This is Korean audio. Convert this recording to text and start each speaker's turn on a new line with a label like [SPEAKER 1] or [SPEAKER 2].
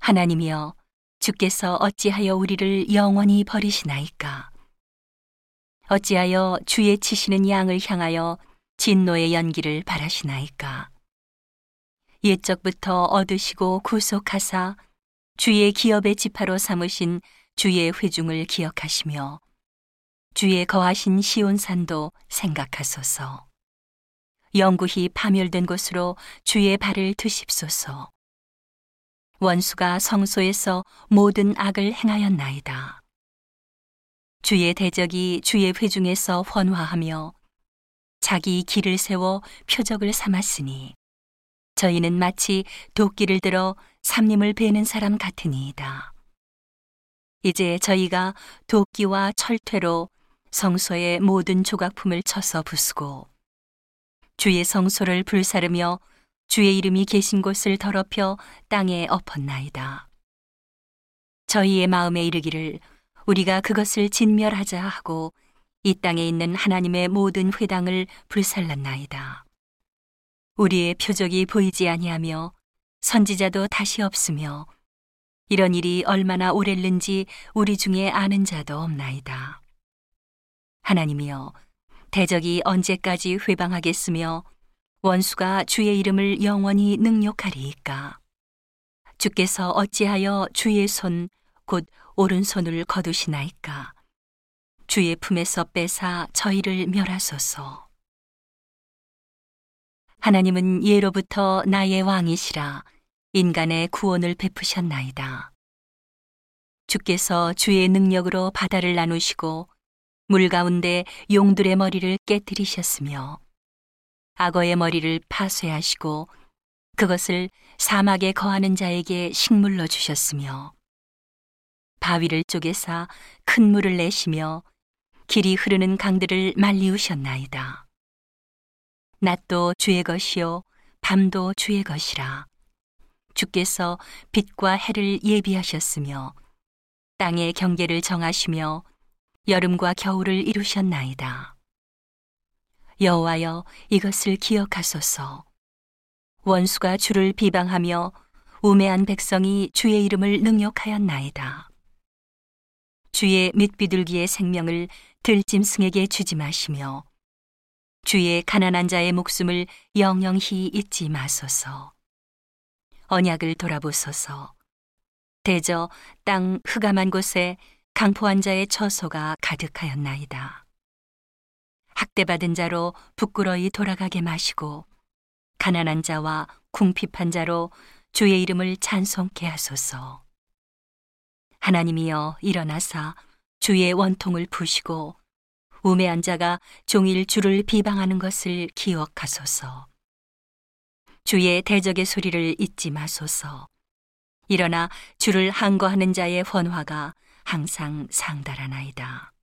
[SPEAKER 1] 하나님이여 주께서 어찌하여 우리를 영원히 버리시나이까 어찌하여 주의 치시는 양을 향하여 진노의 연기를 바라시나이까 옛적부터 얻으시고 구속하사 주의 기업의 지파로 삼으신 주의 회중을 기억하시며 주의 거하신 시온산도 생각하소서. 영구히 파멸된 곳으로 주의 발을 두십소서. 원수가 성소에서 모든 악을 행하였나이다. 주의 대적이 주의 회중에서 헌화하며 자기 길을 세워 표적을 삼았으니 저희는 마치 도끼를 들어 삼림을 베는 사람 같으니이다. 이제 저희가 도끼와 철퇴로 성소의 모든 조각품을 쳐서 부수고 주의 성소를 불사르며 주의 이름이 계신 곳을 더럽혀 땅에 엎었나이다. 저희의 마음에 이르기를 우리가 그것을 진멸하자 하고 이 땅에 있는 하나님의 모든 회당을 불살랐나이다. 우리의 표적이 보이지 아니하며 선지자도 다시 없으며 이런 일이 얼마나 오랬는지 우리 중에 아는 자도 없나이다. 하나님이여 대적이 언제까지 회방하겠으며 원수가 주의 이름을 영원히 능욕하리이까? 주께서 어찌하여 주의 손 곧 오른손을 거두시나이까? 주의 품에서 빼사 저희를 멸하소서. 하나님은 예로부터 나의 왕이시라. 인간의 구원을 베푸셨나이다. 주께서 주의 능력으로 바다를 나누시고 물 가운데 용들의 머리를 깨뜨리셨으며 악어의 머리를 파쇄하시고 그것을 사막에 거하는 자에게 식물로 주셨으며 바위를 쪼개사 큰 물을 내시며 길이 흐르는 강들을 말리우셨나이다. 낮도 주의 것이요 밤도 주의 것이라 주께서 빛과 해를 예비하셨으며 땅의 경계를 정하시며 여름과 겨울을 이루셨나이다. 여호와여 이것을 기억하소서. 원수가 주를 비방하며 우매한 백성이 주의 이름을 능욕하였나이다. 주의 밑비둘기의 생명을 들짐승에게 주지 마시며 주의 가난한 자의 목숨을 영영히 잊지 마소서. 언약을 돌아보소서. 대저 땅 흑암한 곳에 강포한 자의 처소가 가득하였나이다. 학대받은 자로 부끄러이 돌아가게 마시고 가난한 자와 궁핍한 자로 주의 이름을 찬송케 하소서. 하나님이여 일어나사 주의 원통을 푸시고 우매한 자가 종일 주를 비방하는 것을 기억하소서. 주의 대적의 소리를 잊지 마소서. 일어나 주를 항거하는 자의 헌화가 항상 상달하나이다.